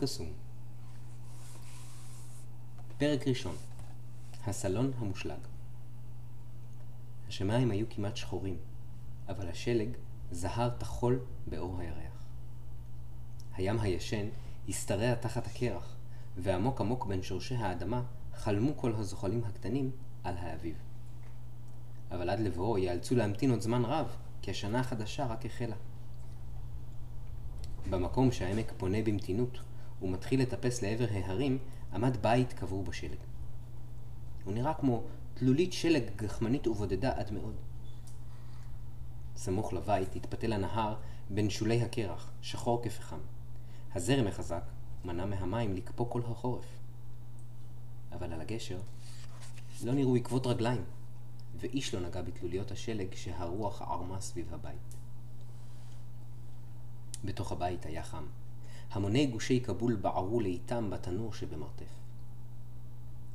קסום פרק ראשון הסלון המושלג השמיים היו כמעט שחורים, אבל השלג זהר טחול באור הירח. הים הישן השתרע תחת הקרח, ועמוק עמוק בין שורשי האדמה חלמו כל הזוחלים הקטנים על האביב. אבל עד לבואו ייאלצו להמתין עוד זמן רב, כי השנה החדשה רק החלה. במקום שהעמק פונה במתינות ומתחיל לטפס לעבר ההרים, עמד בית קבור בשלג. הוא נראה כמו תלולית שלג גחמנית ובודדה עד מאוד. סמוך לבית התפתל הנהר בין שולי הקרח, שחור כפחם. הזרם החזק מנע מהמים לקפוא כל החורף. אבל על הגשר לא נראו עקבות רגליים, ואיש לא נגע בתלוליות השלג שהרוח ערמה סביב הבית. בתוך הבית היה חם. המוני גושי כבול בערו לאיתם בתנור שבמרתף.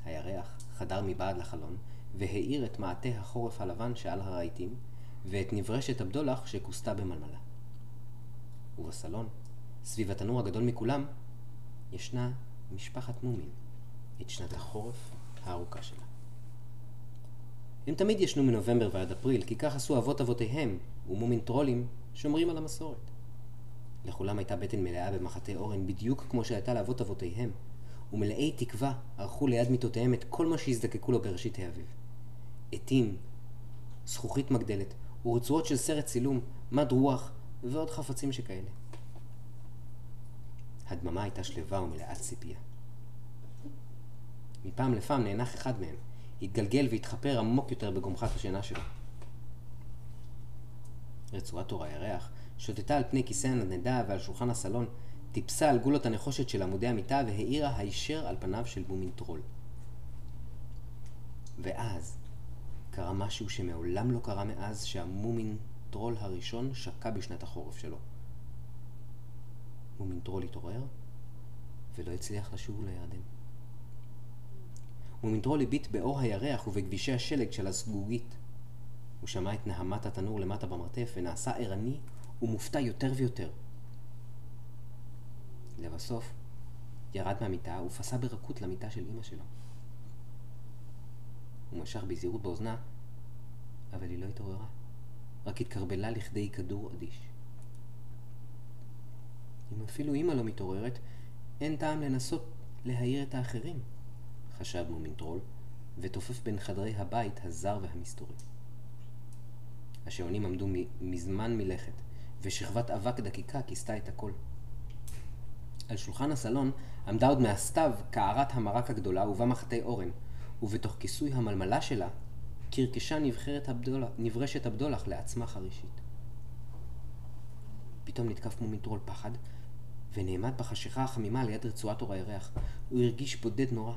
הירח חדר מבעד לחלון, והאיר את מעטה החורף הלבן שעל הרהיטים, ואת נברשת הבדולח שכוסתה במלמלה. ובסלון, סביב התנור הגדול מכולם, ישנה משפחת מומין, את שנת החורף הארוכה שלה. הם תמיד ישנו מנובמבר ועד אפריל, כי כך עשו אבות אבותיהם, ומומין טרולים שומרים על המסורת. לכולם הייתה בטן מלאה במחטי אורן, בדיוק כמו שהייתה לאבות אבותיהם, ומלאי תקווה ערכו ליד מיטותיהם את כל מה שהזדקקו לו בראשית האביב. עטים, זכוכית מגדלת, ורצועות של סרט צילום, מד רוח, ועוד חפצים שכאלה. הדממה הייתה שלווה ומלאת ציפייה. מפעם לפעם נאנח אחד מהם, התגלגל והתחפר עמוק יותר בגומחת השינה שלו. רצועת אור הירח שוטטה על פני כיסא הנדנדה ועל שולחן הסלון, טיפסה על גולות הנחושת של עמודי המיטה והאירה הישר על פניו של מומין טרול. ואז קרה משהו שמעולם לא קרה מאז שהמומין טרול הראשון שקע בשנת החורף שלו. מומין טרול התעורר ולא הצליח לשוב לירדן. מומין טרול הביט באור הירח ובגבישי השלג של הסגוגית. הוא שמע את נהמת התנור למטה במרתף ונעשה ערני ומופתע יותר ויותר. לבסוף, ירד מהמיטה ופסע ברכות למיטה של אמא שלו. הוא משך בזהירות באוזנה, אבל היא לא התעוררה, רק התקרבלה לכדי כדור אדיש. אם אפילו אמא לא מתעוררת, אין טעם לנסות להעיר את האחרים, חשב מומין טרול, ותופף בין חדרי הבית הזר והמסתורי. השעונים עמדו מזמן מלכת, ושכבת אבק דקיקה כיסתה את הכל. על שולחן הסלון עמדה עוד מהסתיו קערת המרק הגדולה ובה מחטי אורן, ובתוך כיסוי המלמלה שלה קרקשה הבדולח, נברשת הבדולח לעצמה חרישית. פתאום נתקף מומינטרול פחד, ונעמד בחשיכה החמימה ליד רצועת אור הירח. הוא הרגיש בודד נורא.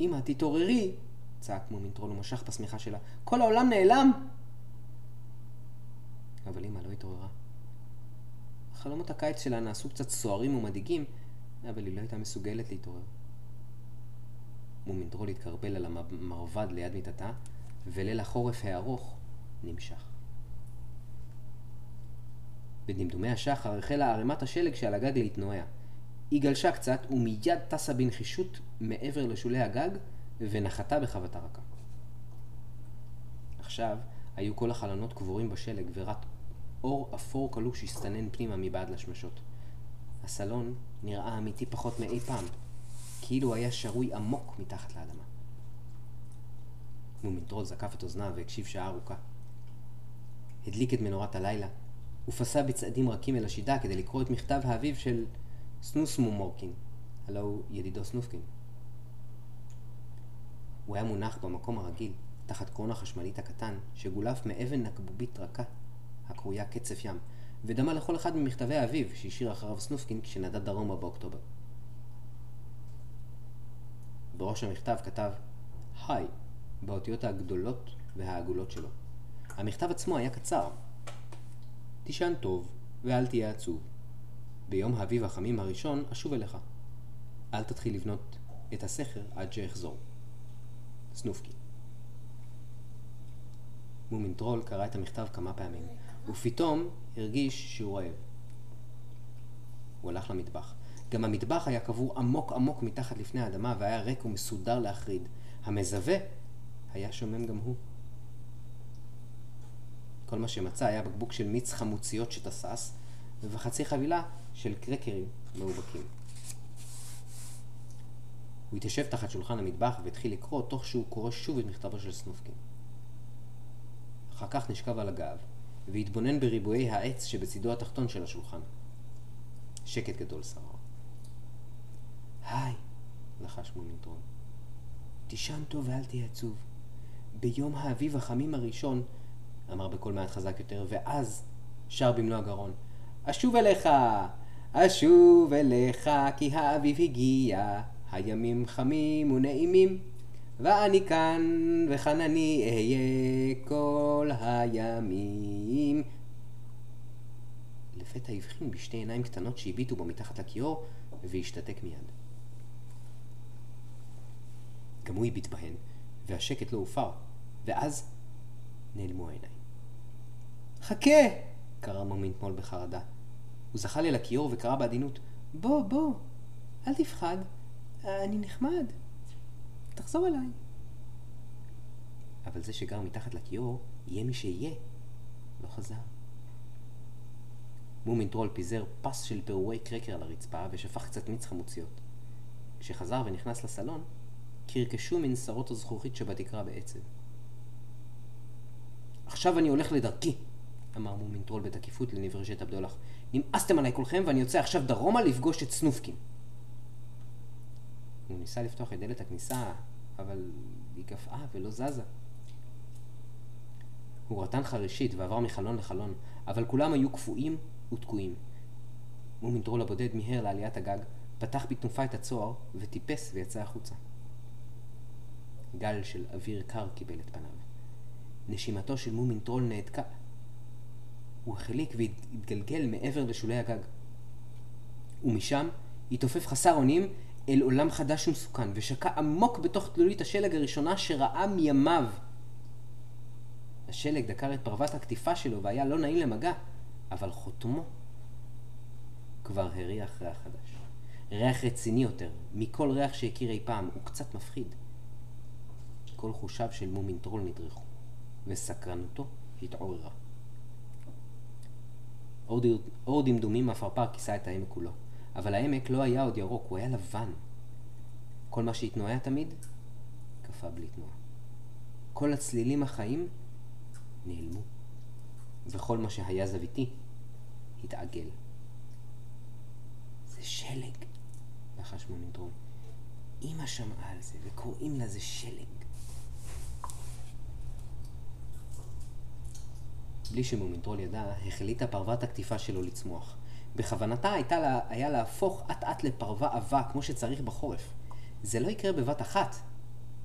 אמא, תתעוררי! צעק מומינטרול ומשך בשמיכה שלה. כל העולם נעלם! אבל אמא לא התעוררה. חלומות הקיץ שלה נעשו קצת סוערים ומדאיגים, אבל היא לא הייתה מסוגלת להתעורר. מומינטרול התכרבל על המרבד ליד מיטתה, וליל החורף הארוך נמשך. בדמדומי השחר החלה ערימת השלג שעל הגג להתנועע. היא גלשה קצת ומיד טסה בנחישות מעבר לשולי הגג ונחתה בחבטה רכה. עכשיו היו כל החלונות קבורים בשלג ורק אור אפור קלוש הסתנן פנימה מבעד לשמשות. הסלון נראה אמיתי פחות מאי פעם, כאילו היה שרוי עמוק מתחת לאדמה. מומינטרול זקף את אוזניו והקשיב שעה ארוכה. הדליק את מנורת הלילה, ופסע בצעדים רכים אל השידה כדי לקרוא את מכתב האביב של סנוסמומורקין, הלא הוא ידידו סנופקין. הוא היה מונח במקום הרגיל, תחת קרון החשמלית הקטן, שגולף מאבן נקבובית רכה הקרויה קצף ים, ודמה לכל אחד ממכתבי האביב שהשאיר אחריו סנופקין כשנדד דרומה באוקטובר. בראש המכתב כתב היי באותיות הגדולות והעגולות שלו. המכתב עצמו היה קצר. תישן טוב ואל תהיה עצוב. ביום האביב החמים הראשון אשוב אליך. אל תתחיל לבנות את הסכר עד שאחזור. סנופקין. מומינטרול קרא את המכתב כמה פעמים. ופתאום הרגיש שהוא רעב. הוא הלך למטבח. גם המטבח היה קבור עמוק עמוק מתחת לפני האדמה והיה ריק ומסודר להחריד. המזווה היה שומם גם הוא. כל מה שמצא היה בקבוק של מיץ חמוציות שתסס, וחצי חבילה של קרקרים מאובקים. הוא התיישב תחת שולחן המטבח והתחיל לקרוא תוך שהוא קורא שוב את מכתבו של סנופקין. אחר כך נשכב על הגב והתבונן בריבועי העץ שבצידו התחתון של השולחן. שקט גדול שרר. היי, לחש מומינטרון. תישן טוב ואל תהיה עצוב. ביום האביב החמים הראשון, אמר בקול מעט חזק יותר, ואז שר במלוא הגרון. אשוב אליך, אשוב אליך, כי האביב הגיע, הימים חמים ונעימים, ואני כאן, וכאן אני אהיה כל הימים. לפתע הבחין בשתי עיניים קטנות שהביטו בו מתחת לכיור, והשתתק מיד. גם הוא הביט בהן, והשקט לא הופר, ואז נעלמו העיניים. חכה! קרא מומינטמול בחרדה. הוא זכה לי לכיור וקרא בעדינות, בוא, בוא, אל תפחד, אני נחמד, תחזור אליי. אבל זה שגר מתחת לכיור, יהיה מי שיהיה, לא חזר. מומינטרול פיזר פס של פירורי קרקר על הרצפה ושפך קצת מיץ חמוציות. כשחזר ונכנס לסלון, קרקשו מנסרות הזכוכית שבתקרה בעצב. עכשיו אני הולך לדרכי, אמר מומינטרול בתקיפות לנברשת הבדולח. נמאסתם עליי כולכם ואני יוצא עכשיו דרומה לפגוש את סנופקין. הוא ניסה לפתוח את דלת הכניסה, אבל היא קפאה ולא זזה. הוא רטן חרישית ועבר מחלון לחלון, אבל כולם היו קפואים ותקועים. מומינטרול הבודד מיהר לעליית הגג, פתח בתנופה את הצוהר וטיפס ויצא החוצה. גל של אוויר קר קיבל את פניו. נשימתו של מומין טרול נעתקה. הוא החליק והתגלגל מעבר לשולי הגג. ומשם התעופף חסר אונים אל עולם חדש ומסוכן, ושקע עמוק בתוך תלולית השלג הראשונה שראה מימיו. השלג דקר את פרוות הקטיפה שלו והיה לא נעים למגע, אבל חותמו כבר הריח ריח חדש. ריח רציני יותר, מכל ריח שהכיר אי פעם, הוא קצת מפחיד. כל חושיו של מומין טרול נדרכו, וסקרנותו התעוררה. אור, דמדומים מהפרפר כיסה את העמק כולו, אבל העמק לא היה עוד ירוק, הוא היה לבן. כל מה שהתנועה תמיד, קפא בלי תנועה. כל הצלילים החיים נעלמו, וכל מה שהיה זוויתי התעגל. זה שלג, לחש מומינטרול. אמא שמעה על זה, וקוראים לזה שלג. בלי שמומינטרול ידע, החליטה פרוות הקטיפה שלו לצמוח. בכוונתה הייתה לה, היה להפוך אט אט לפרווה עבה כמו שצריך בחורף. זה לא יקרה בבת אחת,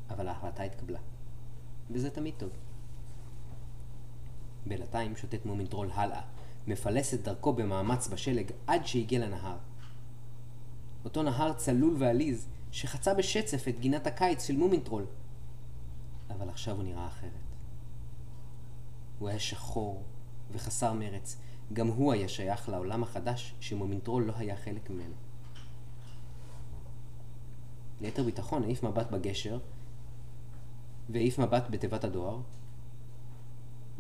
אבל ההחלטה התקבלה. וזה תמיד טוב. בינתיים שוטט מומינטרול הלאה, מפלס את דרכו במאמץ בשלג עד שהגיע לנהר. אותו נהר צלול ועליז, שחצה בשצף את גינת הקיץ של מומינטרול. אבל עכשיו הוא נראה אחרת. הוא היה שחור וחסר מרץ. גם הוא היה שייך לעולם החדש שמומינטרול לא היה חלק ממנו. ליתר ביטחון העיף מבט בגשר והעיף מבט בתיבת הדואר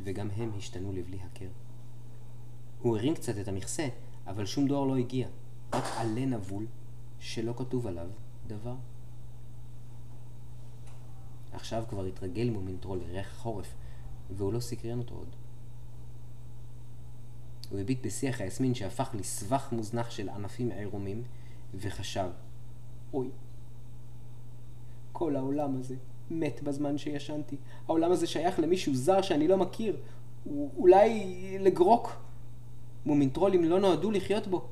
וגם הם השתנו לבלי הכר. הוא הרים קצת את המכסה, אבל שום דואר לא הגיע, רק עלה נבול שלא כתוב עליו דבר. עכשיו כבר התרגל מומינטרול לריח החורף, והוא לא סקרן אותו עוד. הוא הביט בשיח היסמין שהפך לסבך מוזנח של ענפים עירומים, וחשב, אוי, כל העולם הזה מת בזמן שישנתי. העולם הזה שייך למישהו זר שאני לא מכיר. אולי לגרוק. מומינטרולים לא נועדו לחיות בו.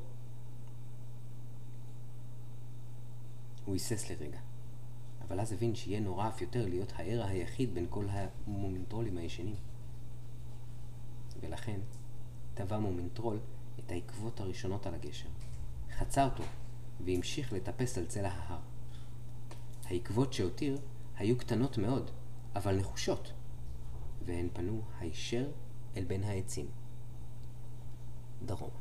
הוא היסס לרגע. אבל אז הבין שיהיה נורא אף יותר להיות הער היחיד בין כל המומנטרולים הישנים. ולכן טבע מומנטרול את העקבות הראשונות על הגשר. חצה אותו והמשיך לטפס על צלע ההר. העקבות שהותיר היו קטנות מאוד, אבל נחושות, והן פנו הישר אל בין העצים. דרומה.